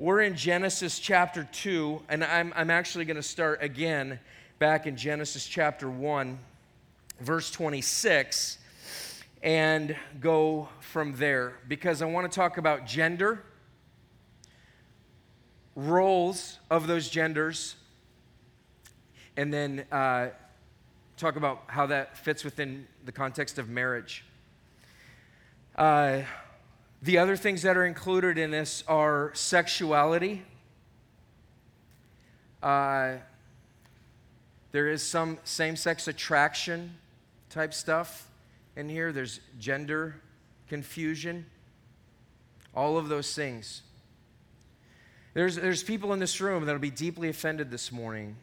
We're in Genesis chapter 2, and I'm, I'm actually going to start again back in Genesis chapter 1, verse 26, and go from there because I want to talk about gender, roles of those genders, and then uh, talk about how that fits within the context of marriage. Uh, the other things that are included in this are sexuality. Uh, there is some same sex attraction type stuff in here. There's gender confusion, all of those things. There's, there's people in this room that'll be deeply offended this morning.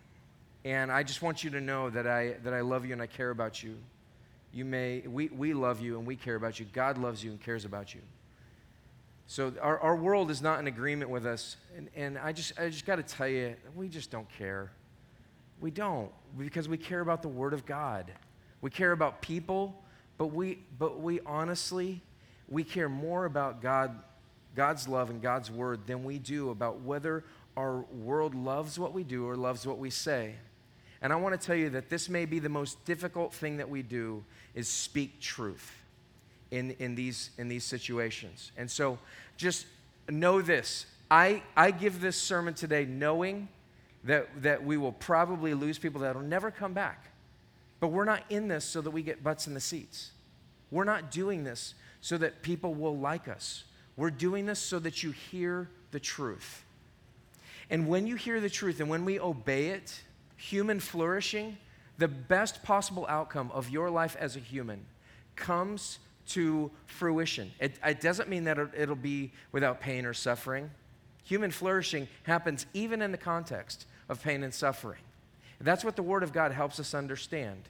And I just want you to know that I, that I love you and I care about you. You may, we, we love you and we care about you. God loves you and cares about you. So our, our world is not in agreement with us. And, and I just, I just got to tell you, we just don't care. We don't because we care about the Word of God. We care about people, but we, but we honestly, we care more about God, God's love and God's Word than we do about whether our world loves what we do or loves what we say. And I want to tell you that this may be the most difficult thing that we do is speak truth in, in, these, in these situations. And so just know this. I, I give this sermon today knowing that, that we will probably lose people that will never come back. But we're not in this so that we get butts in the seats. We're not doing this so that people will like us. We're doing this so that you hear the truth. And when you hear the truth and when we obey it, human flourishing, the best possible outcome of your life as a human comes to fruition. It, it doesn't mean that it'll be without pain or suffering. Human flourishing happens even in the context of pain and suffering. That's what the Word of God helps us understand.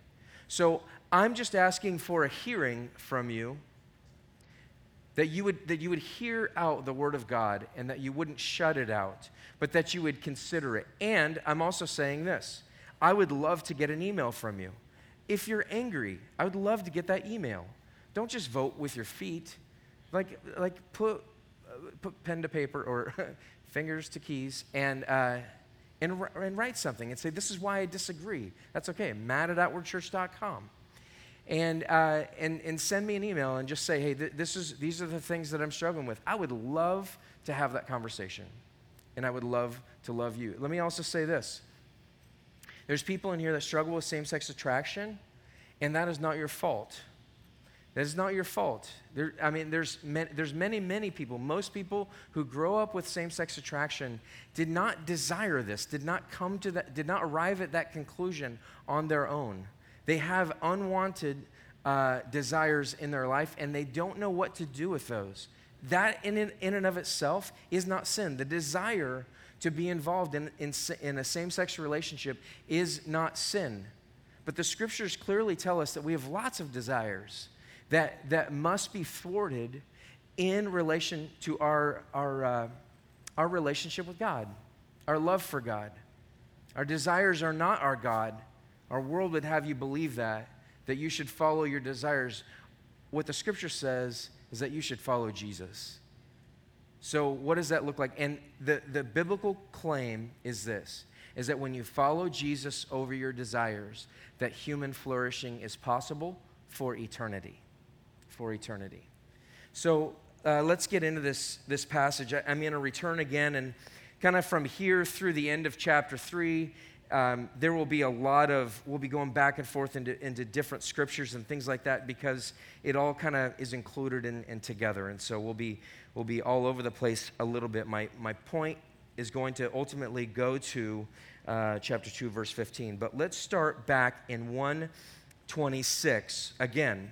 So I'm just asking for a hearing from you that you would, that you would hear out the Word of God and that you wouldn't shut it out, but that you would consider it. And I'm also saying this I would love to get an email from you. If you're angry, I would love to get that email. Don't just vote with your feet. Like, like put, put pen to paper or fingers to keys and, uh, and, and write something and say, This is why I disagree. That's okay. Matt at outwardchurch.com. And, uh, and, and send me an email and just say, Hey, th- this is, these are the things that I'm struggling with. I would love to have that conversation. And I would love to love you. Let me also say this there's people in here that struggle with same sex attraction, and that is not your fault. That is not your fault. There, I mean, there's, many, there's many, many people, most people who grow up with same sex attraction did not desire this, did not come to that, did not arrive at that conclusion on their own. They have unwanted uh, desires in their life and they don't know what to do with those. That, in, in and of itself, is not sin. The desire to be involved in, in, in a same sex relationship is not sin. But the scriptures clearly tell us that we have lots of desires that, that must be thwarted in relation to our, our, uh, our relationship with God, our love for God. Our desires are not our God. Our world would have you believe that, that you should follow your desires. What the scripture says is that you should follow Jesus. So, what does that look like? And the, the biblical claim is this is that when you follow Jesus over your desires, that human flourishing is possible for eternity for eternity. So uh, let's get into this, this passage. I, am going to return again and kind of from here through the end of chapter 3. Um, there will be a lot of, we'll be going back and forth into, into different scriptures and things like that because it all kind of is included and in, in together. And so we'll be, we'll be all over the place a little bit. My, my point is going to ultimately go to uh, chapter 2, verse 15. But let's start back in 126 again.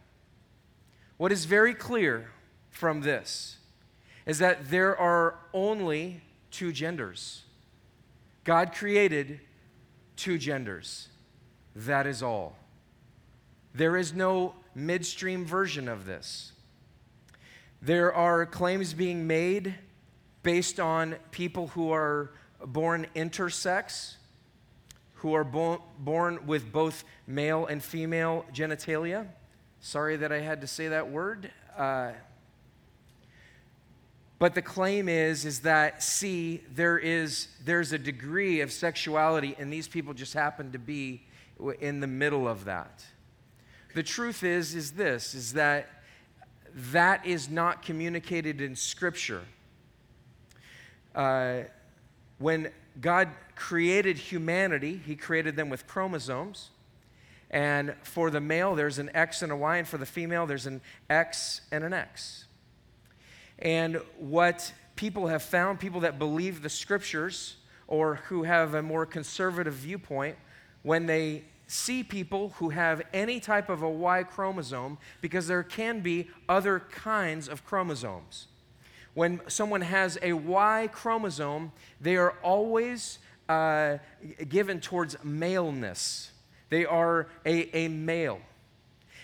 What is very clear from this is that there are only two genders. God created two genders. That is all. There is no midstream version of this. There are claims being made based on people who are born intersex, who are bo- born with both male and female genitalia. Sorry that I had to say that word. Uh, but the claim is, is that, see, there is, there's a degree of sexuality, and these people just happen to be in the middle of that. The truth is, is this, is that that is not communicated in Scripture. Uh, when God created humanity, He created them with chromosomes. And for the male, there's an X and a Y, and for the female, there's an X and an X. And what people have found, people that believe the scriptures or who have a more conservative viewpoint, when they see people who have any type of a Y chromosome, because there can be other kinds of chromosomes. When someone has a Y chromosome, they are always uh, given towards maleness. They are a, a male.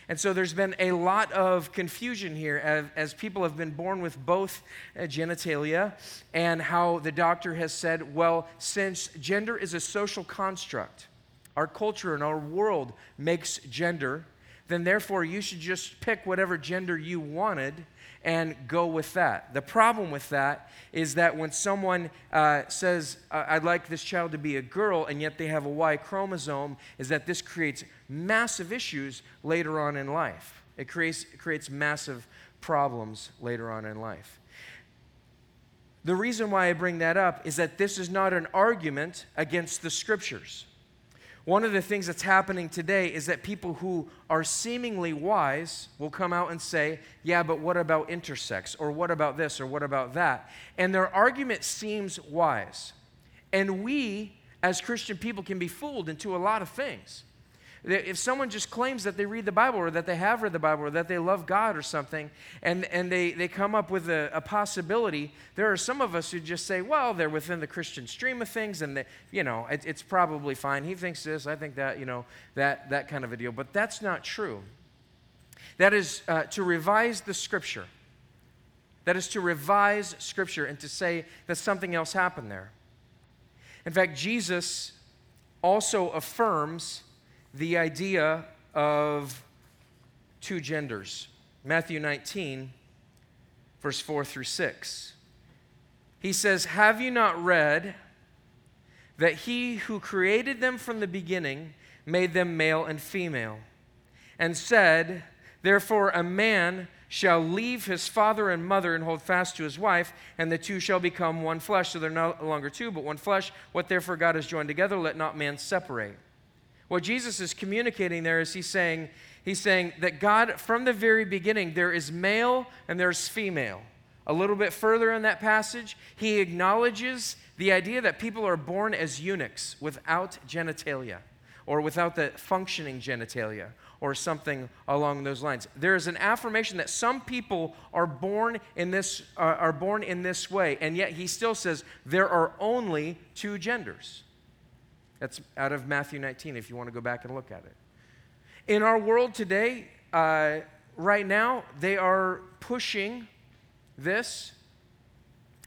And so there's been a lot of confusion here as, as, people have been born with both uh, genitalia, and how the doctor has said, well, since gender is a social construct, our culture and our world makes gender, then therefore you should just pick whatever gender you wanted and go with that. The problem with that is that when someone uh, says, I'd like this child to be a girl, and yet they have a Y chromosome, is that this creates massive issues later on in life. It creates, it creates massive problems later on in life. The reason why I bring that up is that this is not an argument against the scriptures. One of the things that's happening today is that people who are seemingly wise will come out and say, Yeah, but what about intersex? Or what about this? Or what about that? And their argument seems wise. And we, as Christian people, can be fooled into a lot of things. If someone just claims that they read the Bible or that they have read the Bible or that they love God or something, and, and they, they come up with a, a possibility, there are some of us who just say, well, they're within the Christian stream of things and, they, you know, it, it's probably fine. He thinks this, I think that, you know, that, that kind of a deal. But that's not true. That is uh, to revise the Scripture. That is to revise Scripture and to say that something else happened there. In fact, Jesus also affirms the idea of two genders. Matthew 19, verse 4 through 6. He says, Have you not read that he who created them from the beginning made them male and female? And said, Therefore, a man shall leave his father and mother and hold fast to his wife, and the two shall become one flesh. So they're no longer two, but one flesh. What therefore God has joined together, let not man separate. What Jesus is communicating there is he's saying, he's saying that God, from the very beginning, there is male and there's female. A little bit further in that passage, he acknowledges the idea that people are born as eunuchs without genitalia or without the functioning genitalia or something along those lines. There is an affirmation that some people are born in this uh, are born in this way and yet he still says there are only two genders. That's out of Matthew 19, if you want to go back and look at it. In our world today, uh, right now, they are pushing this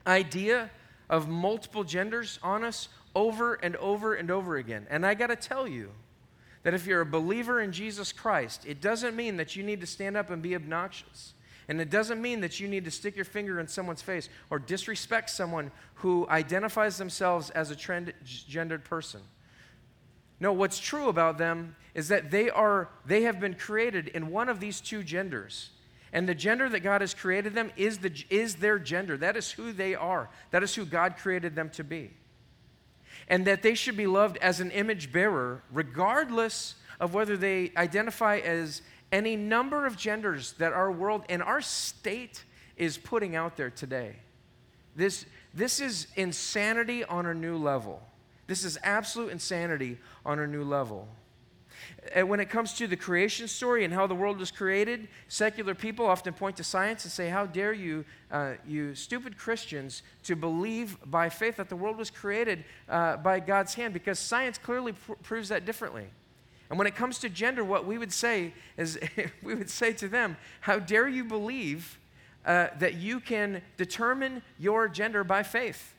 idea of multiple genders on us over and over and over again. And I got to tell you that if you're a believer in Jesus Christ, it doesn't mean that you need to stand up and be obnoxious. And it doesn't mean that you need to stick your finger in someone's face or disrespect someone who identifies themselves as a transgendered person. No, what's true about them is that they are they have been created in one of these two genders. And the gender that God has created them is, the, is their gender. That is who they are. That is who God created them to be. And that they should be loved as an image bearer, regardless of whether they identify as any number of genders that our world and our state is putting out there today. This, this is insanity on a new level. This is absolute insanity on a new level. And when it comes to the creation story and how the world was created, secular people often point to science and say, How dare you, uh, you stupid Christians, to believe by faith that the world was created uh, by God's hand? Because science clearly pr- proves that differently. And when it comes to gender, what we would say is, we would say to them, How dare you believe uh, that you can determine your gender by faith?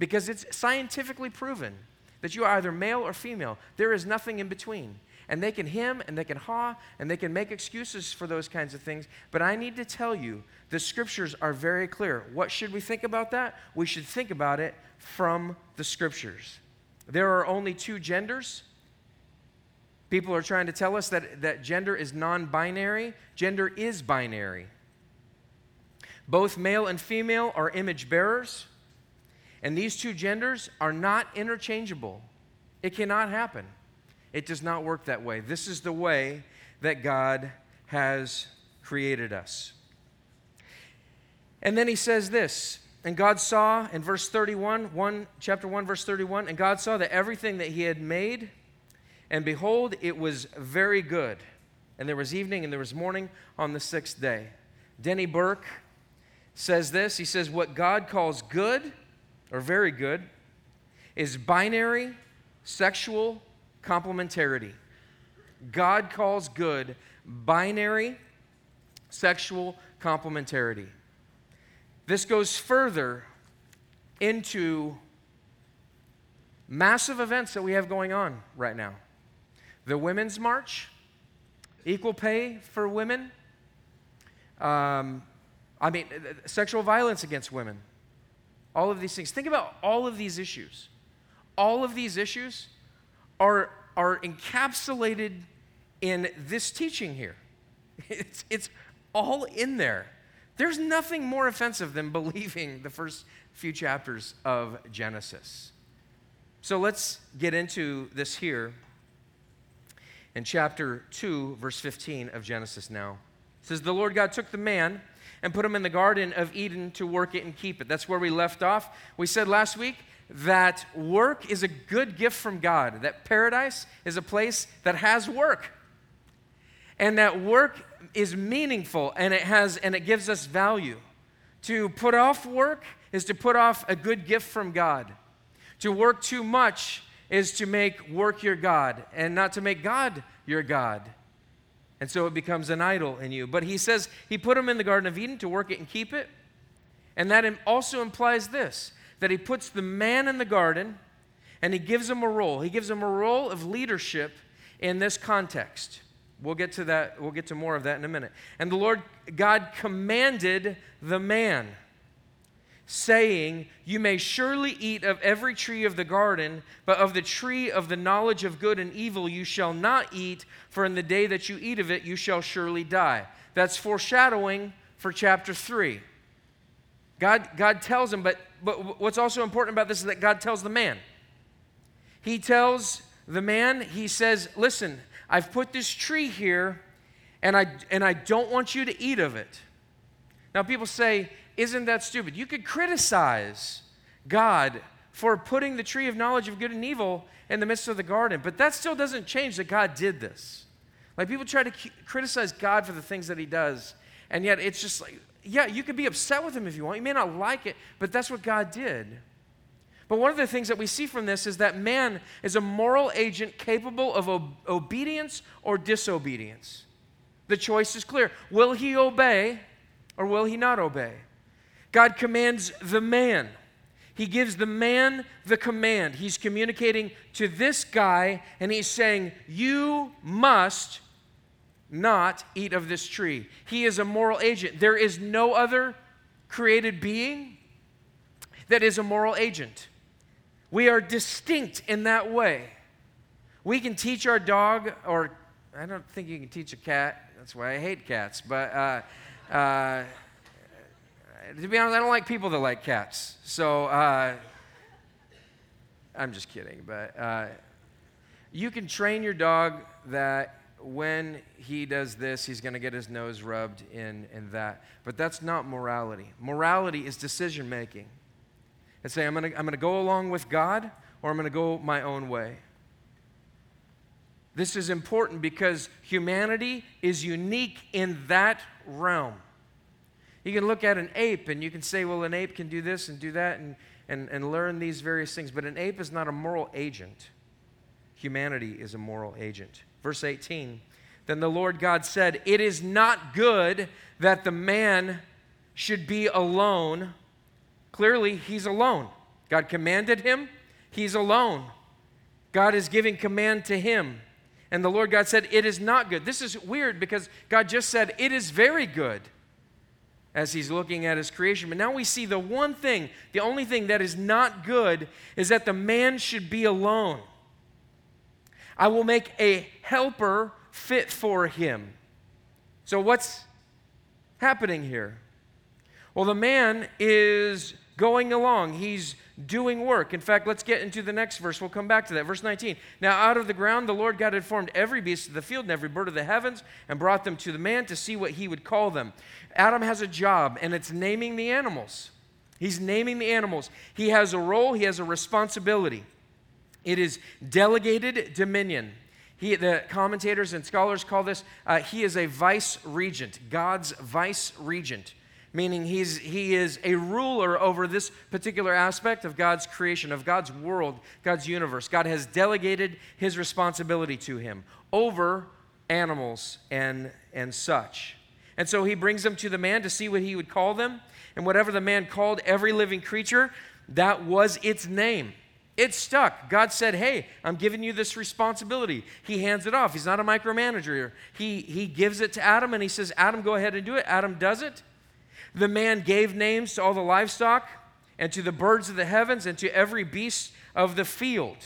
Because it's scientifically proven that you are either male or female. There is nothing in between. And they can him and they can ha and they can make excuses for those kinds of things. But I need to tell you, the scriptures are very clear. What should we think about that? We should think about it from the scriptures. There are only two genders. People are trying to tell us that, that gender is non binary. Gender is binary. Both male and female are image bearers. And these two genders are not interchangeable. It cannot happen. It does not work that way. This is the way that God has created us. And then he says this, and God saw in verse 31, 1, chapter 1, verse 31, and God saw that everything that he had made, and behold, it was very good. And there was evening and there was morning on the sixth day. Denny Burk says this He says, What God calls good or very good, is binary sexual complementarity. God calls good binary sexual complementarity. This goes further into massive events that we have going on right now the Women's March, equal pay for women, um, I mean, sexual violence against women all of these things. Think about all of these issues. All of these issues are, are encapsulated in this teaching here. It's, it's all in there. There's nothing more offensive than believing the first few chapters of Genesis. So let's get into this here in chapter 2, verse 15 of Genesis now. It says, The Lord God took the man and put him in the Garden of Eden to work it and keep it. That's where we left off. We said last week that work is a good gift from God, that paradise is a place that has work. And that work is meaningful and it has and it gives us value. To put off work is to put off a good gift from God. To work too much is to make work your God and not to make God your God. And so it becomes an idol in you. But he says he put him in the Garden of Eden to work it and keep it. And that also implies this that he puts the man in the garden and he gives him a role. He gives him a role of leadership in this context. We'll get to that, we'll get to more of that in a minute. And the Lord God commanded the man saying, You may surely eat of every tree of the garden, but of the tree of the knowledge of good and evil you shall not eat, for in the day that you eat of it you shall surely die. That's foreshadowing for chapter 3. God, God tells him, but, but what's also important about this is that God tells the man. He tells the man, he says, Listen, I've put this tree here, and I, and I don't want you to eat of it. Now, people say, isn't that stupid? You could criticize God for putting the tree of knowledge of good and evil in the midst of the garden, but that still doesn't change that God did this. Like people try to criticize God for the things that he does, and yet it's just like, yeah, you could be upset with him if you want. You may not like it, but that's what God did. But one of the things that we see from this is that man is a moral agent capable of ob- obedience or disobedience. The choice is clear. Will he obey or will he not obey? God commands the man. He gives the man the command. He's communicating to this guy and he's saying, You must not eat of this tree. He is a moral agent. There is no other created being that is a moral agent. We are distinct in that way. We can teach our dog, or I don't think you can teach a cat. That's why I hate cats. But uh, uh, to be honest, I don't like people that like cats. So uh, I'm just kidding. But uh, you can train your dog that when he does this, he's going to get his nose rubbed in, in that. But that's not morality. Morality is decision making. And say, I'm going to I'm going to go along with God or I'm going to go my own way. This is important because humanity is unique in that realm. You can look at an ape and you can say, well, an ape can do this and do that and, and, and learn these various things, but an ape is not a moral agent. Humanity is a moral agent. Verse 18 Then the Lord God said, It is not good that the man should be alone. Clearly, he's alone. God commanded him, he's alone. God is giving command to him. And the Lord God said, It is not good. This is weird because God just said, It is very good as he's looking at his creation. But now we see the one thing, the only thing that is not good is that the man should be alone. I will make a helper fit for him. So, what's happening here? Well, the man is going along. He's doing work. In fact, let's get into the next verse. We'll come back to that. Verse 19. Now, out of the ground, the Lord God had formed every beast of the field and every bird of the heavens and brought them to the man to see what he would call them. Adam has a job, and it's naming the animals. He's naming the animals. He has a role, he has a responsibility. It is delegated dominion. He, the commentators and scholars call this, uh, he is a vice regent, God's vice regent meaning he's, he is a ruler over this particular aspect of God's creation, of God's world, God's universe. God has delegated his responsibility to him over animals and, and such. And so he brings them to the man to see what he would call them. And whatever the man called every living creature, that was its name. It stuck. God said, Hey, I'm giving you this responsibility. He hands it off. He's not a micromanager. He, he gives it to Adam and he says, Adam, go ahead and do it. Adam does it. The man gave names to all the livestock and to the birds of the heavens and to every beast of the field.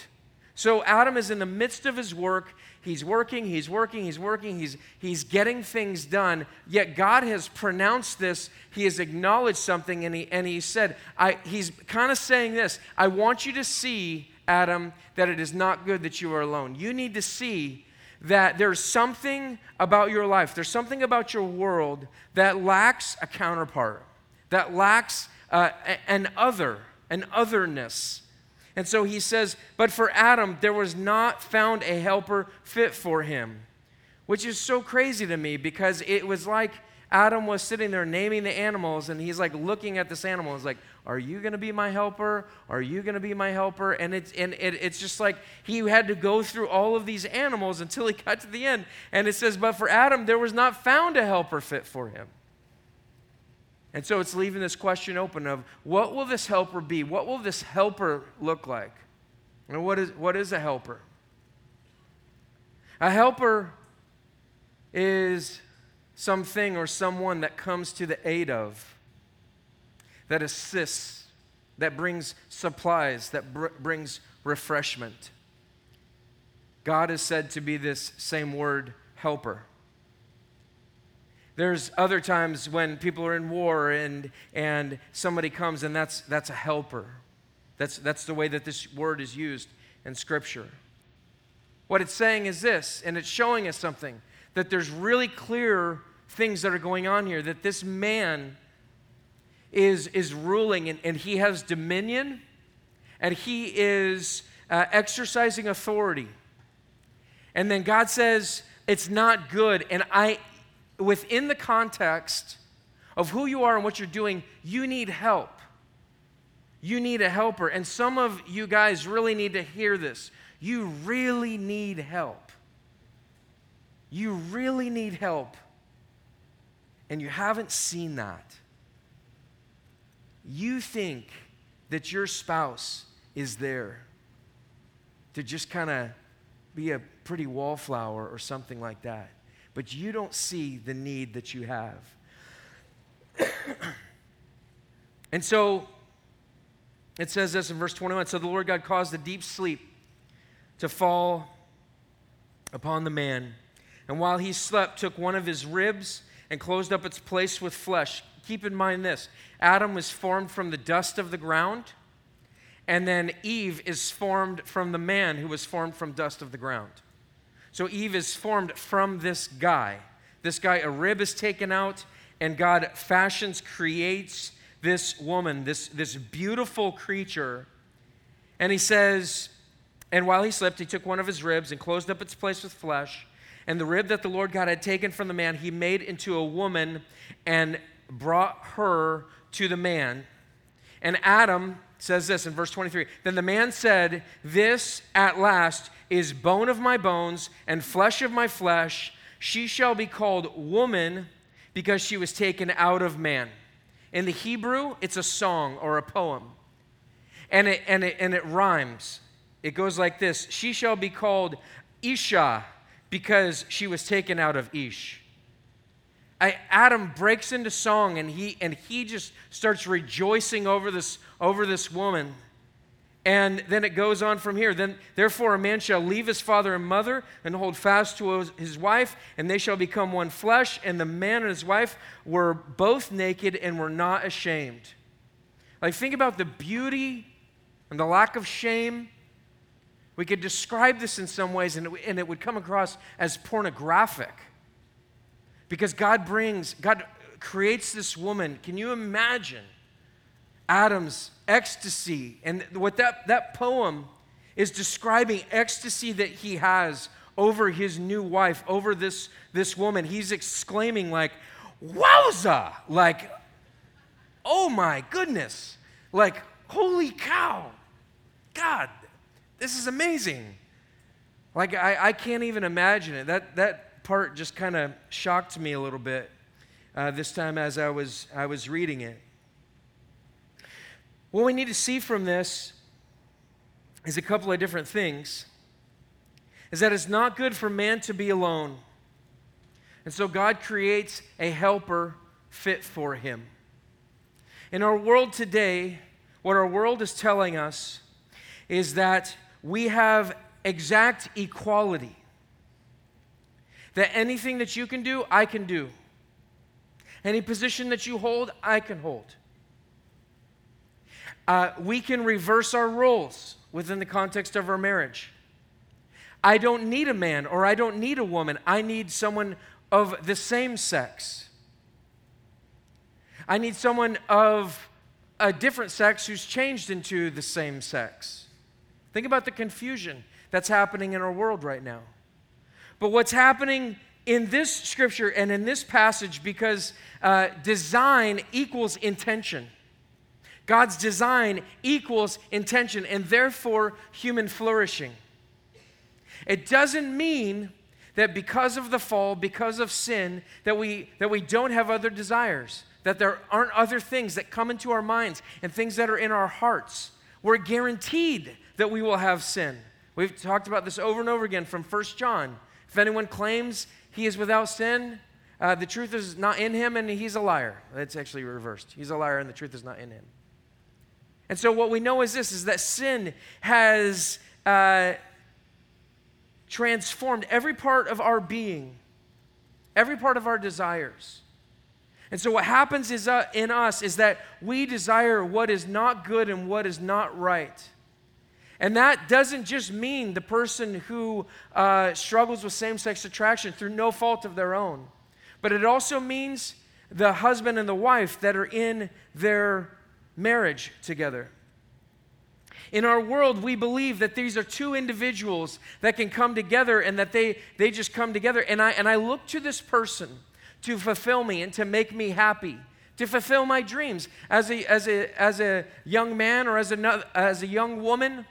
So Adam is in the midst of his work. He's working, he's working, he's working, he's, he's getting things done. Yet God has pronounced this, he has acknowledged something, and he, and he said, I, he's kind of saying this I want you to see, Adam, that it is not good that you are alone. You need to see that there's something about your life, there's something about your world that lacks a counterpart, that lacks uh, an other, an otherness. And so he says, But for Adam, there was not found a helper fit for him, which is so crazy to me because it was like Adam was sitting there naming the animals, and he's like looking at this animal. and He's like, Are you going to be my helper? Are you going to be my helper? And, it's, and it, it's just like he had to go through all of these animals until he got to the end. And it says, But for Adam, there was not found a helper fit for him. And so it's leaving this question open of what will this helper be? What will this helper look like? And what is, what is a helper? A helper is something or someone that comes to the aid of, that assists, that brings supplies, that br- brings refreshment. God is said to be this same word, helper. There's other times when people are in war and, and somebody comes and that's, that's a helper. That's, that's the way that this word is used in Scripture. What it's saying is this, and it's showing us something that there's really clear things that are going on here, that this man is, is ruling and, and he has dominion and he is uh, exercising authority. And then God says, it's not good. And I, within the context of who you are and what you're doing, you need help. You need a helper. And some of you guys really need to hear this. You really need help. You really need help. And you haven't seen that. You think that your spouse is there to just kind of be a pretty wallflower or something like that but you don't see the need that you have. and so it says this in verse 21 So the Lord God caused a deep sleep to fall upon the man. And while he slept, took one of his ribs and closed up its place with flesh. Keep in mind this Adam was formed from the dust of the ground, and then Eve is formed from the man who was formed from dust of the ground. So Eve is formed from this guy. This guy, a rib is taken out, and God fashions, creates this woman, this, this beautiful creature. And he says, And while he slept, he took one of his ribs and closed up its place with flesh. And the rib that the Lord God had taken from the man, he made into a woman and brought her to the man. And Adam says this in verse 23 Then the man said, This at last is bone of my bones and flesh of my flesh. She shall be called woman because she was taken out of man. In the Hebrew, it's a song or a poem. And it, and it, and it rhymes. It goes like this She shall be called Isha because she was taken out of Ish. I, Adam breaks into song and he, and he just starts rejoicing over this, over this woman. And then it goes on from here. Then, therefore, a man shall leave his father and mother and hold fast to his wife, and they shall become one flesh. And the man and his wife were both naked and were not ashamed. Like, think about the beauty and the lack of shame. We could describe this in some ways, and it, and it would come across as pornographic. Because God brings, God creates this woman. Can you imagine Adam's ecstasy? And what that, that poem is describing ecstasy that he has over his new wife, over this, this woman. He's exclaiming, like, wowza! Like, oh my goodness! Like, holy cow! God, this is amazing. Like, I, I can't even imagine it. That, that part just kind of shocked me a little bit uh, this time as I was, I was reading it. What we need to see from this is a couple of different things. Is that it's not good for man to be alone. And so God creates a helper fit for him. In our world today, what our world is telling us is that we have exact equality that anything that you can do, I can do. Any position that you hold, I can hold. Uh, we can reverse our roles within the context of our marriage. I don't need a man or I don't need a woman. I need someone of the same sex. I need someone of a different sex who's changed into the same sex. Think about the confusion that's happening in our world right now. But what's happening in this scripture and in this passage, because uh, design equals intention. God's design equals intention and therefore human flourishing. It doesn't mean that because of the fall, because of sin, that we, that we don't have other desires, that there aren't other things that come into our minds and things that are in our hearts. We're guaranteed that we will have sin. We've talked about this over and over again from 1 John. If anyone claims he is without sin, uh, the truth is not in him and he's a liar. That's actually reversed. He's a liar and the truth is not in him. And so what we know is this is that sin has uh, transformed every part of our being, every part of our desires. And so what happens is uh, in us is that we desire what is not good and what is not right. And that doesn't just mean the person who uh, struggles with same sex attraction through no fault of their own, but it also means the husband and the wife that are in their marriage together. In our world, we believe that these are two individuals that can come together and that they, they just come together. And I, and I look to this person to fulfill me and to make me happy, to fulfill my dreams. As a, as a, as a young man or as a, as a young woman,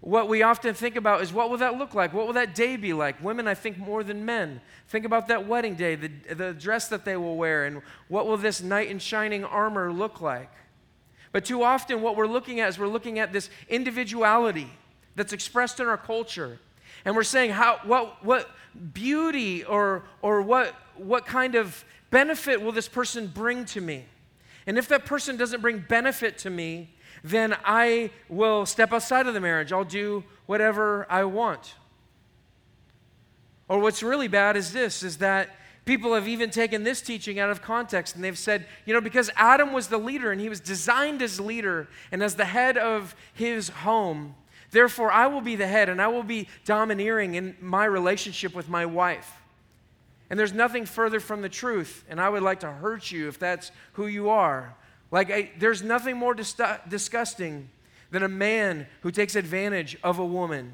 what we often think about is what will that look like? What will that day be like? Women, I think, more than men. Think about that wedding day, the, the dress that they will wear, and what will this knight in shining armor look like? But too often, what we're looking at is we're looking at this individuality that's expressed in our culture. And we're saying, how, what, what beauty or, or what, what kind of benefit will this person bring to me? And if that person doesn't bring benefit to me, then I will step outside of the marriage. I'll do whatever I want. Or what's really bad is this is that people have even taken this teaching out of context and they've said, you know, because Adam was the leader and he was designed as leader and as the head of his home, therefore I will be the head and I will be domineering in my relationship with my wife. And there's nothing further from the truth, and I would like to hurt you if that's who you are. Like, I, there's nothing more dis- disgusting than a man who takes advantage of a woman,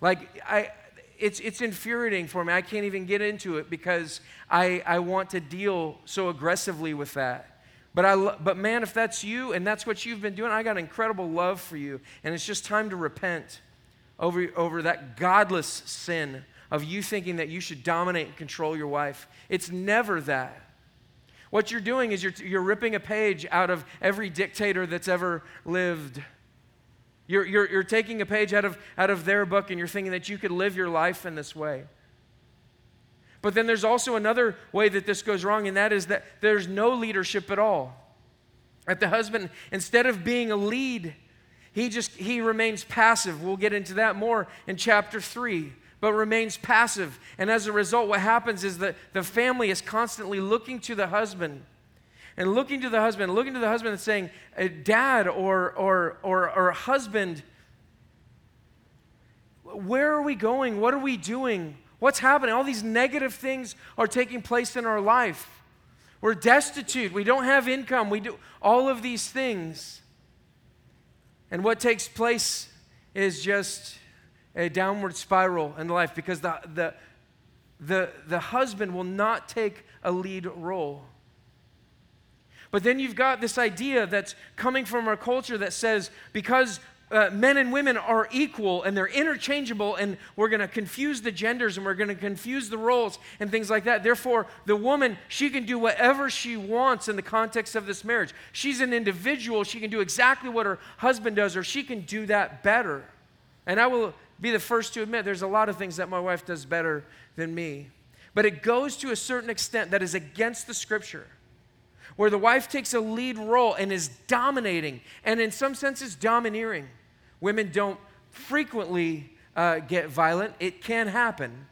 Like, I, it's, it's infuriating for me. I can't even get into it because I, I want to deal so aggressively with that. But, I, but man, if that's you and that's what you've been doing, I got incredible love for you. And it's just time to repent over, over that godless sin of you thinking that you should dominate and control your wife. It's never that. What you're doing is you're, you're ripping a page out of every dictator that's ever lived. You're, you're, you're taking a page out of, out of their book and you're thinking that you could live your life in this way. But then there's also another way that this goes wrong, and that is that there's no leadership at all. That the husband, instead of being a lead, he just he remains passive. We'll get into that more in chapter 3 but remains passive. And as a result, what happens is that the family is constantly looking to the husband and looking to the husband, looking to the husband and saying, uh, Dad or, or, or, or husband, where are we going? What are we doing? What's happening? All these negative things are taking place in our life. We're destitute. We don't have income. We do all of these things. And what takes place is just a downward spiral in life because the, the, the, the husband will not take a lead role. But then you've got this idea that's coming from our culture that says because uh, men and women are equal and they're interchangeable, and we're going to confuse the genders and we're going to confuse the roles and things like that. Therefore, the woman, she can do whatever she wants in the context of this marriage. She's an individual, she can do exactly what her husband does, or she can do that better. And I will be the first to admit there's a lot of things that my wife does better than me. But it goes to a certain extent that is against the scripture, where the wife takes a lead role and is dominating, and in some senses, domineering. Women don't frequently uh, get violent, it can happen.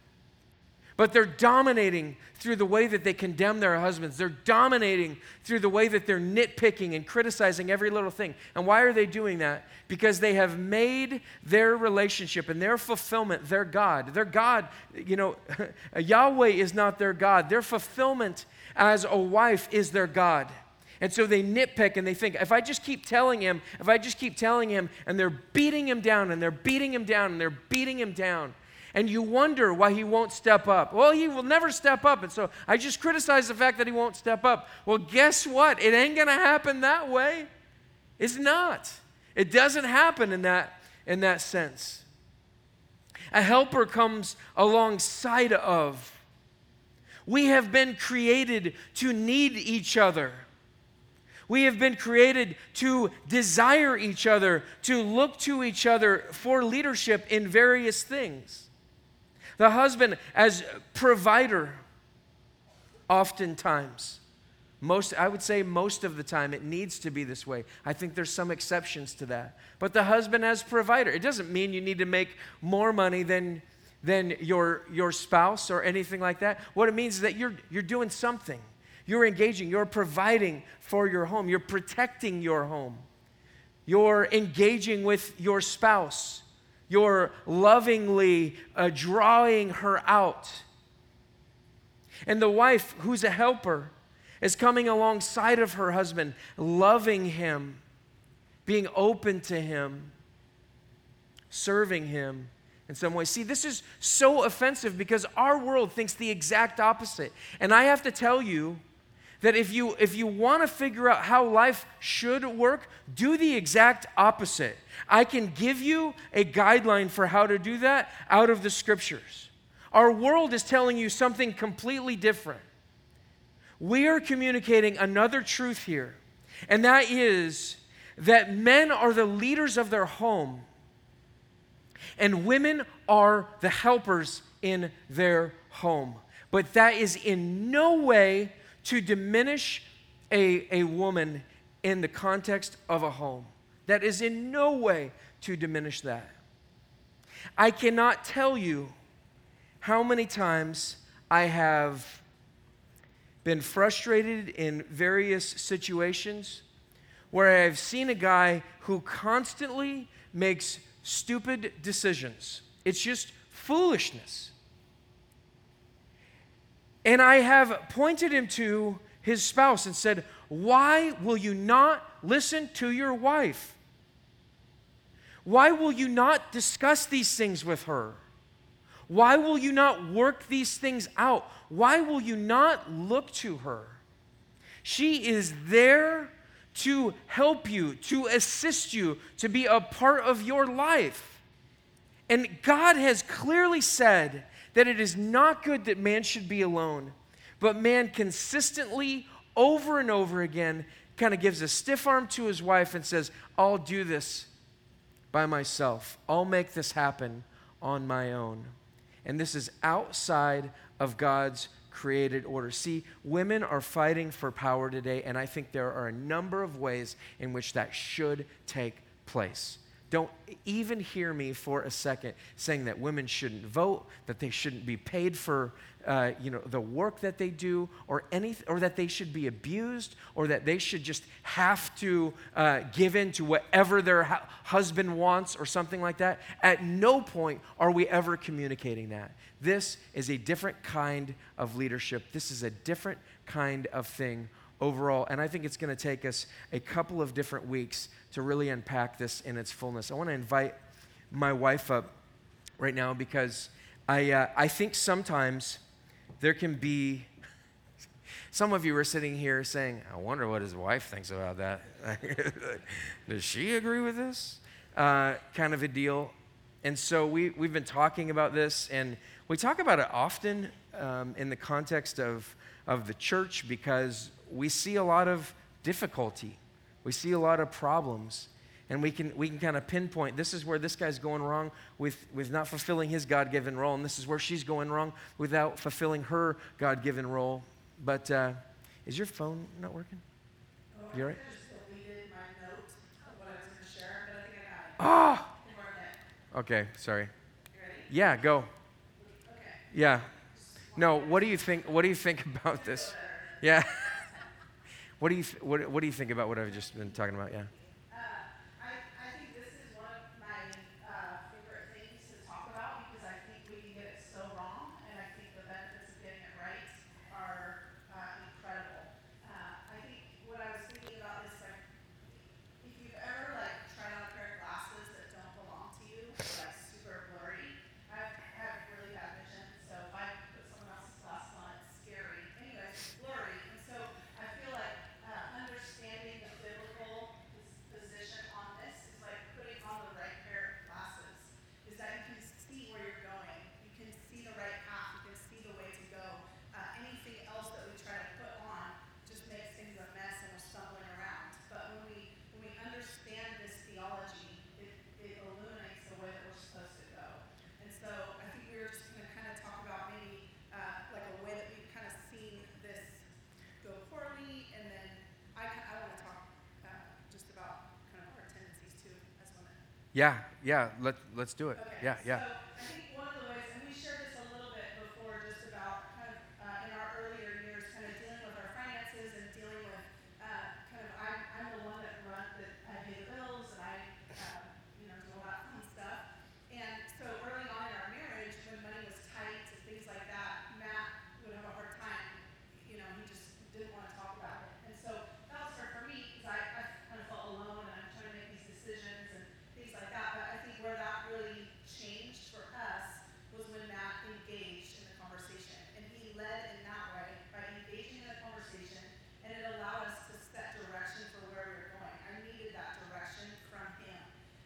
But they're dominating through the way that they condemn their husbands. They're dominating through the way that they're nitpicking and criticizing every little thing. And why are they doing that? Because they have made their relationship and their fulfillment their God. Their God, you know, Yahweh is not their God. Their fulfillment as a wife is their God. And so they nitpick and they think, if I just keep telling him, if I just keep telling him, and they're beating him down and they're beating him down and they're beating him down and you wonder why he won't step up. Well, he will never step up. And so I just criticize the fact that he won't step up. Well, guess what? It ain't going to happen that way. It's not. It doesn't happen in that, in that sense. A helper comes alongside of. We have been created to need each other. We have been created to desire each other, to look to each other for leadership in various things. The husband as provider, oftentimes. Most, I would say most of the time, it needs to be this way. I think there's some exceptions to that. But the husband as provider, it doesn't mean you need to make more money than, than your, your spouse or anything like that. What it means is that you're, you're doing something. You're engaging, you're providing for your home, you're protecting your home, you're engaging with your spouse. You're lovingly uh, drawing her out. And the wife, who's a helper, is coming alongside of her husband, loving him, being open to him, serving him in some way. See, this is so offensive because our world thinks the exact opposite. And I have to tell you, that if you if you want to figure out how life should work do the exact opposite. I can give you a guideline for how to do that out of the scriptures. Our world is telling you something completely different. We are communicating another truth here and that is that men are the leaders of their home and women are the helpers in their home. But that is in no way to diminish a, a woman in the context of a home. That is in no way to diminish that. I cannot tell you how many times I have been frustrated in various situations where I've seen a guy who constantly makes stupid decisions. It's just foolishness. And I have pointed him to his spouse and said, Why will you not listen to your wife? Why will you not discuss these things with her? Why will you not work these things out? Why will you not look to her? She is there to help you, to assist you, to be a part of your life. And God has clearly said that it is not good that man should be alone, but man consistently, over and over again, kind of gives a stiff arm to his wife and says, I'll do this by myself. I'll make this happen on my own. And this is outside of God's created order. See, women are fighting for power today, and I think there are a number of ways in which that should take place. Don't even hear me for a second saying that women shouldn't vote, that they shouldn't be paid for uh, you know, the work that they do, or, any, or that they should be abused, or that they should just have to uh, give in to whatever their hu- husband wants, or something like that. At no point are we ever communicating that. This is a different kind of leadership. This is a different kind of thing overall. And I think it's going to take us a couple of different weeks to really unpack this in its fullness. I want to invite my wife up right now because I, uh, I think sometimes there can be. Some of you are sitting here saying, I wonder what his wife thinks about that. Does she agree with this? Uh, kind of a deal. And so we, we've been talking about this, and we talk about it often um, in the context of, of the church because we see a lot of difficulty. We see a lot of problems. And we can, we can kind of pinpoint this is where this guy's going wrong with, with not fulfilling his God given role, and this is where she's going wrong without fulfilling her God given role. But uh, is your phone not working? You all right? Oh! Okay, sorry. Yeah, go. Yeah. No, what do you think? What do you think about this? Yeah. What do you th- what, what do you think about what I've just been talking about? Yeah. Yeah, yeah, let, let's do it. Okay, yeah, yeah. So I think one of the ways, and we shared this a little bit before, just about kind of uh, in our earlier years, kind of dealing with our finances and dealing with uh, kind of I'm, I'm the one that run that I pay the bills and I uh, you know do all that fun stuff. And so early on in our marriage, when money was tight and things like that, Matt would have a hard time. You know, he just didn't want to talk about it. And so that was hard for me because I, I kind of felt alone and I'm trying to make these decisions and things like that. But I think where that really changed for us was when Matt engaged in the conversation. And he led in that way by engaging in the conversation, and it allowed us to set direction for where we were going. I needed that direction from him.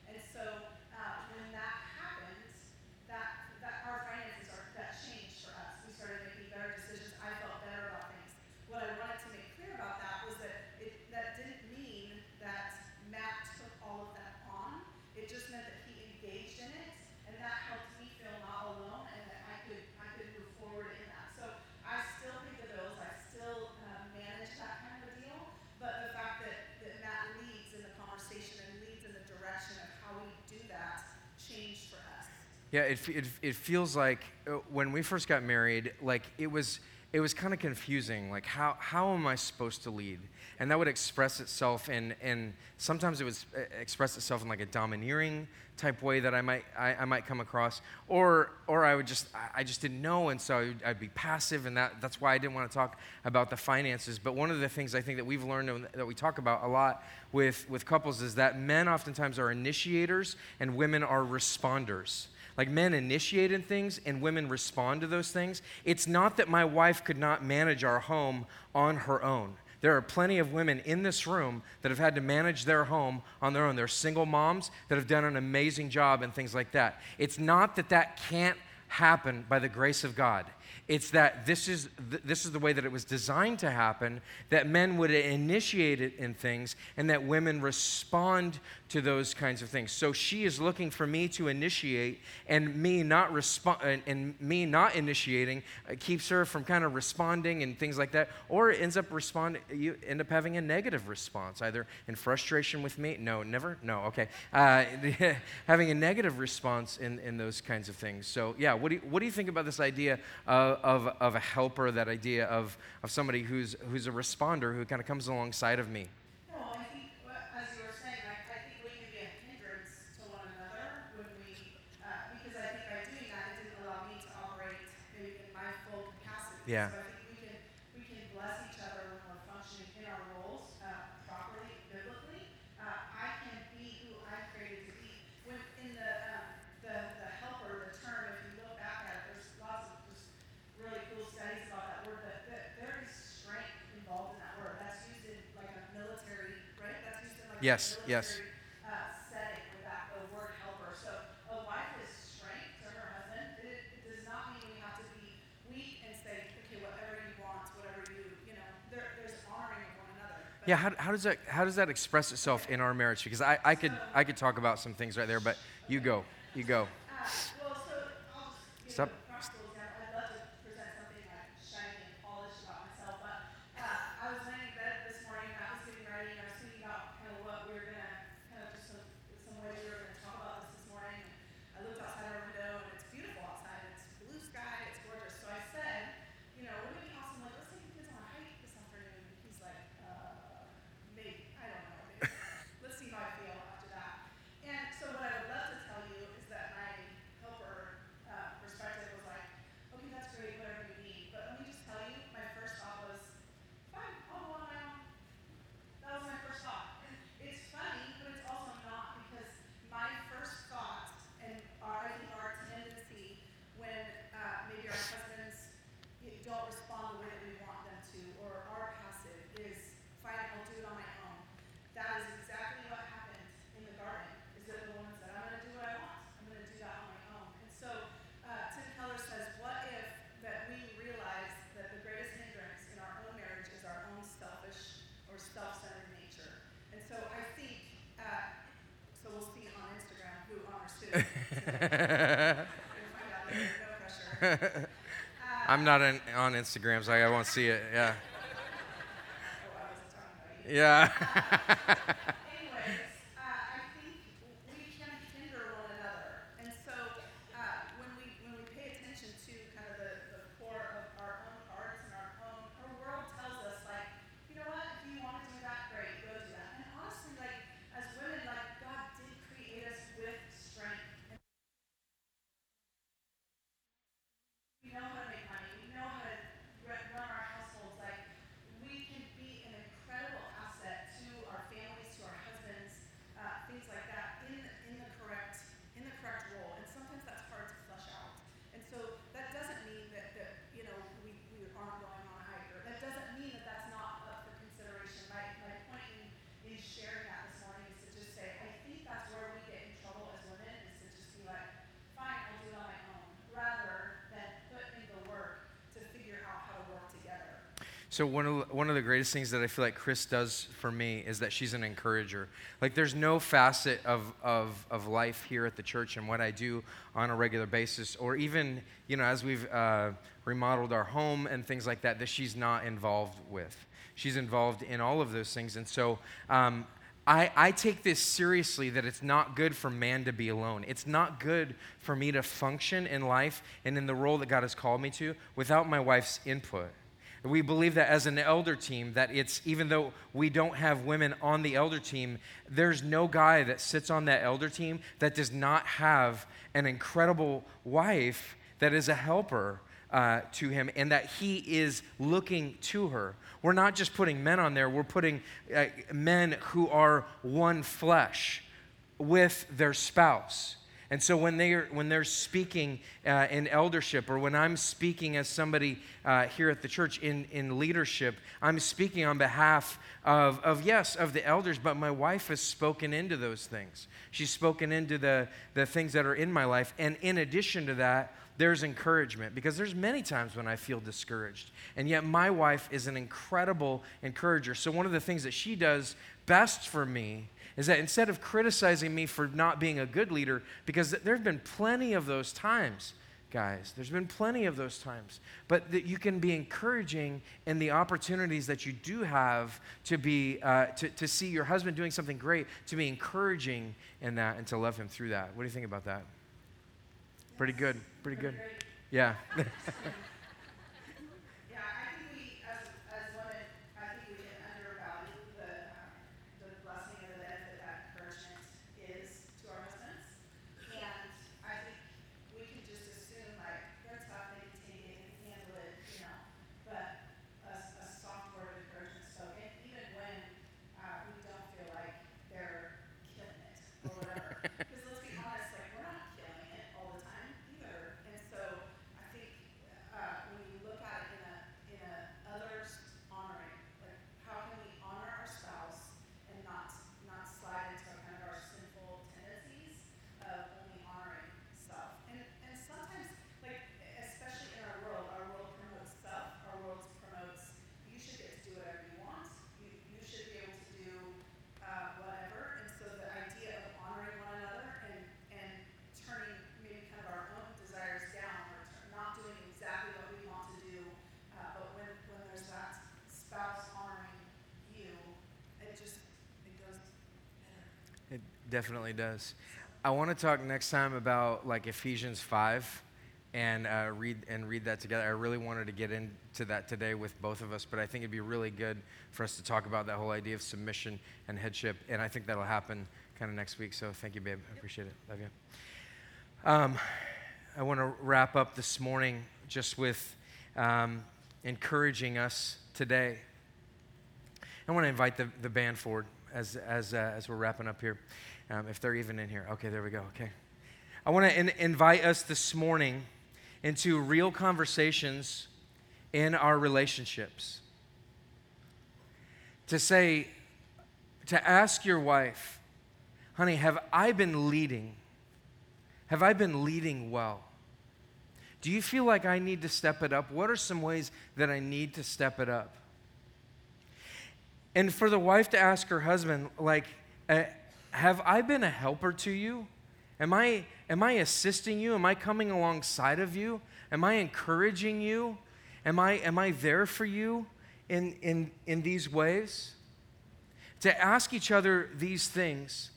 And so uh, when that happened, that, that our finances are, that changed for us. We started making better decisions. I felt better about things. What I wanted to make clear about that was that it, that didn't mean that Matt took all of that on. It just meant that he engaged in it, and that helped me feel not alone, and that I could I could move forward in that. So I still pay the bills. I still uh, manage that kind of a deal. But the fact that, that Matt leads in the conversation and leads in the direction of how we do that changed for us. Yeah, it, it, it feels like uh, when we first got married, like it was, it was kind of confusing. Like, how, how am I supposed to lead? And that would express itself in, in sometimes it would express itself in like a domineering type way that I might, I, I might come across. Or, or I would just, I just didn't know. And so I'd, I'd be passive. And that, that's why I didn't want to talk about the finances. But one of the things I think that we've learned that we talk about a lot with, with couples is that men oftentimes are initiators and women are responders. Like men initiate in things and women respond to those things. It's not that my wife could not manage our home on her own. There are plenty of women in this room that have had to manage their home on their own. They're single moms that have done an amazing job and things like that. It's not that that can't happen by the grace of God. It's that this is, th- this is the way that it was designed to happen, that men would initiate it in things and that women respond to those kinds of things. So she is looking for me to initiate and me not respond and, and, me not initiating uh, keeps her from kind of responding and things like that or it ends up respond you end up having a negative response either in frustration with me no never no okay uh, having a negative response in, in those kinds of things so yeah what do you, what do you think about this idea of, of, of a helper that idea of, of somebody who's who's a responder who kind of comes alongside of me. No, I think, what- as you were saying, I, I think we can be a hindrance to one another when we, uh, because I think by doing that, it didn't allow me to operate maybe in my full capacity. Yeah. So I think we can, we can bless each other when we're functioning in our roles, uh, properly, biblically. Uh, I can be who I'm created to be. When, in the, um, the, the helper, the term, if you look back at it, there's lots of just really cool studies about that word, that, that there is strength involved in that word. That's used in like a military, right? That's used in like Yes, a yes. military uh, setting with that the word helper. So a wife is strength to her husband. It, it does not mean we have to be weak and say, okay, whatever you want, whatever you, you know, there, there's honoring of one another. But Yeah, how, how does that how does that express itself in our marriage? Because I, I could I could talk about some things right there, but you go, you go. Uh, well, so I'll just give Stop. you a practical example. I'd love to present something like shiny and polished about myself, but uh, I was laying in bed this morning and I was getting ready and I was thinking about kind of what we were gonna, kind of just some, some ways we were gonna talk about this this morning. And I looked outside our window and it's beautiful outside. It's blue sky. It's gorgeous. So I said, you know, wouldn't it be awesome? Like, let's take the kids on a hike this afternoon. And he's like, uh, maybe. I don't know. Maybe. let's see how I feel after that. And so what I would love to tell you is that my helper uh, perspective was like, okay, that's great, whatever you need. But let me just tell you, my first thought was, fine, I'll go on my own. That was my first thought. And it's funny, but it's also not because my first thought and our, I think our tendency when uh, maybe our husbands don't respond the way that we want them to or are passive is, fine, I'll do it on my own. That is exactly what happened in the garden. Is that the woman said, I'm going to do what I want. I'm going to do that on my own. And so uh, Tim Keller says, what if that we realize that the greatest hindrance in our own marriage is our own selfish or self-centered nature. And so I think, uh, so we'll see on Instagram who honors who. We'll find out later, no pressure. I'm not in, on Instagram, so I won't see it. Yeah, I wasn't talking about you. yeah. Anyways, uh, I think we can hinder one another, and so uh, when we when we pay attention to kind of the, the core of our own hearts and our own, our world tells us like, you know what? If you want to do that, great, go do that. And honestly, like as women, like God did create us with strength. And we know how to make money. We know how to run run our households. Like we can be an incredible asset to our families, to our husbands, uh, things like that in in the correct in the correct role. And sometimes that's hard to flesh out. And so that doesn't mean that that you know we, we aren't going on a hike. Or that doesn't mean that that's not up for consideration. My my point in, in sharing that this morning is to just say I think that's where we get in trouble as women is to just be like, fine, I'll do it on my own, rather than put in the work to figure out how to work together. So one of one of the greatest things that I feel like Chris does for me is that she's an encourager. Like there's no facet of of of life here at the church and what I do on a regular basis, or even you know as we've uh, remodeled our home and things like that, that she's not involved with. She's involved in all of those things, and so. Um, I, I take this seriously that it's not good for man to be alone. It's not good for me to function in life and in the role that God has called me to without my wife's input. We believe that as an elder team, that it's even though we don't have women on the elder team, there's no guy that sits on that elder team that does not have an incredible wife that is a helper uh, to him and that he is looking to her. We're not just putting men on there, we're putting uh, men who are one flesh with their spouse. And so when they're, when they're speaking uh, in eldership, or when I'm speaking as somebody uh, here at the church in, in leadership, I'm speaking on behalf of, of, yes, of the elders, but my wife has spoken into those things. She's spoken into the, the things that are in my life. And in addition to that, there's encouragement because there's many times when I feel discouraged. And yet my wife is an incredible encourager. So one of the things that she does best for me is that instead of criticizing me for not being a good leader, because there have been plenty of those times, guys, there's been plenty of those times, but that you can be encouraging in the opportunities that you do have to be, uh, to, to see your husband doing something great, to be encouraging in that and to love him through that. What do you think about that? Pretty good, pretty good. Yeah. definitely does. I want to talk next time about like Ephesians 5 and uh, read and read that together. I really wanted to get into that today with both of us, but I think it'd be really good for us to talk about that whole idea of submission and headship, and I think that'll happen kind of next week. So thank you, babe. I appreciate it. Love you. Um, I want to wrap up this morning just with um, encouraging us today. I want to invite the, the band forward as, as, uh, as we're wrapping up here um, if they're even in here. Okay, there we go. Okay. I want to in- invite us this morning into real conversations in our relationships. To say, to ask your wife, honey, have I been leading? Have I been leading well? Do you feel like I need to step it up? What are some ways that I need to step it up? And for the wife to ask her husband, like, have I been a helper to you? Am I, am I assisting you? Am I coming alongside of you? Am I encouraging you? Am I, am I there for you in, in, in these ways? To ask each other these things.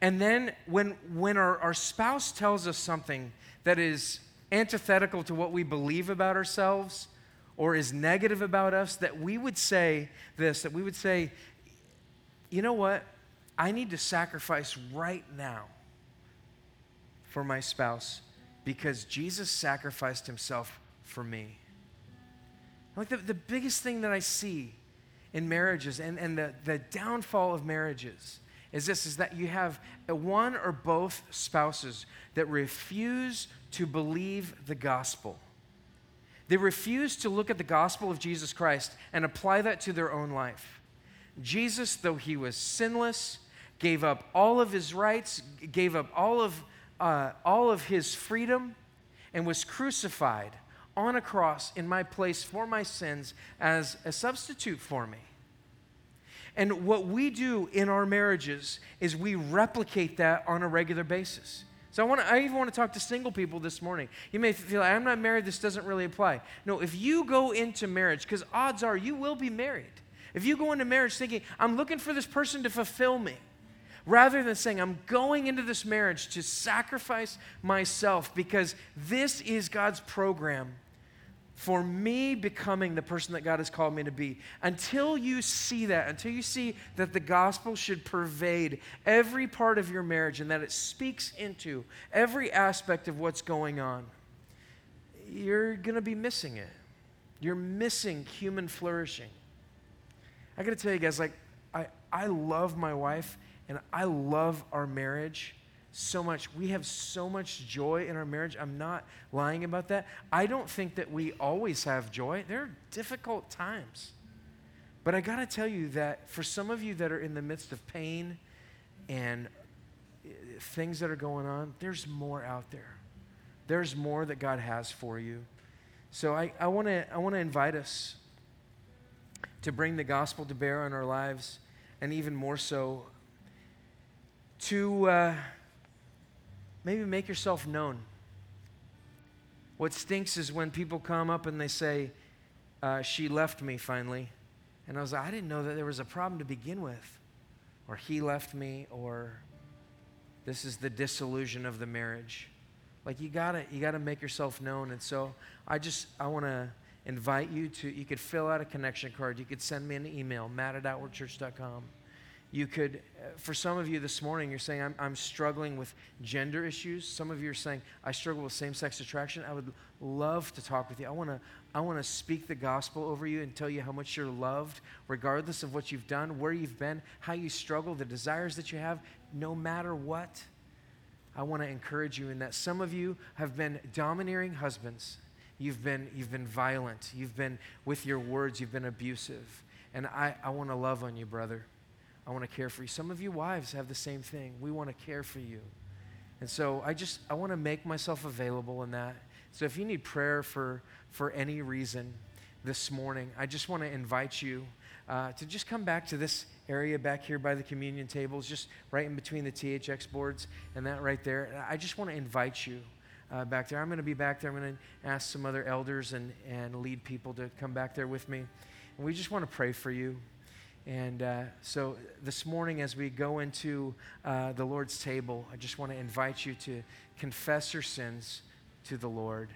And then when, when our, our spouse tells us something that is antithetical to what we believe about ourselves or is negative about us, that we would say this, that we would say, you know what? I need to sacrifice right now for my spouse because Jesus sacrificed himself for me. Like the, the biggest thing that I see in marriages and, and the, the downfall of marriages is this is that you have one or both spouses that refuse to believe the gospel. They refuse to look at the gospel of Jesus Christ and apply that to their own life. Jesus, though he was sinless, gave up all of his rights, gave up all of, uh, all of his freedom, and was crucified on a cross in my place for my sins as a substitute for me. And what we do in our marriages is we replicate that on a regular basis. So I want I even want to talk to single people this morning. You may feel like I'm not married, this doesn't really apply. No, if you go into marriage, because odds are you will be married. If you go into marriage thinking, I'm looking for this person to fulfill me, rather than saying, I'm going into this marriage to sacrifice myself because this is God's program for me becoming the person that God has called me to be. Until you see that, until you see that the gospel should pervade every part of your marriage and that it speaks into every aspect of what's going on, you're going to be missing it. You're missing human flourishing. I got to tell you guys, like, I, I love my wife and I love our marriage so much. We have so much joy in our marriage. I'm not lying about that. I don't think that we always have joy. There are difficult times. But I got to tell you that for some of you that are in the midst of pain and uh, things that are going on, there's more out there. There's more that God has for you. So I, I want to I wanna invite us to bring the gospel to bear on our lives, and even more so, to. Uh, maybe make yourself known. What stinks is when people come up and they say, uh, She left me finally. And I was like, I didn't know that there was a problem to begin with. Or he left me, or this is the disillusion of the marriage. Like you gotta, you gotta make yourself known. And so I just, I wanna invite you to, you could fill out a connection card. You could send me an email, matt at outwardchurch.com you could, uh, for some of you this morning, you're saying, I'm, I'm struggling with gender issues. Some of you are saying, I struggle with same sex attraction. I would love to talk with you. I want to I wanna speak the gospel over you and tell you how much you're loved, regardless of what you've done, where you've been, how you struggle, the desires that you have, no matter what. I want to encourage you in that. Some of you have been domineering husbands. You've been, you've been violent. You've been, with your words, you've been abusive. And I, I want to love on you, brother. I want to care for you. Some of you wives have the same thing. We want to care for you. And so I just I want to make myself available in that. So if you need prayer for for any reason this morning, I just want to invite you uh, to just come back to this area back here by the communion tables, just right in between the THX boards and that right there. I just want to invite you. Uh, back there. I'm going to be back there. I'm going to ask some other elders and, and lead people to come back there with me. And we just want to pray for you. And uh, so this morning, as we go into uh, the Lord's table, I just want to invite you to confess your sins to the Lord.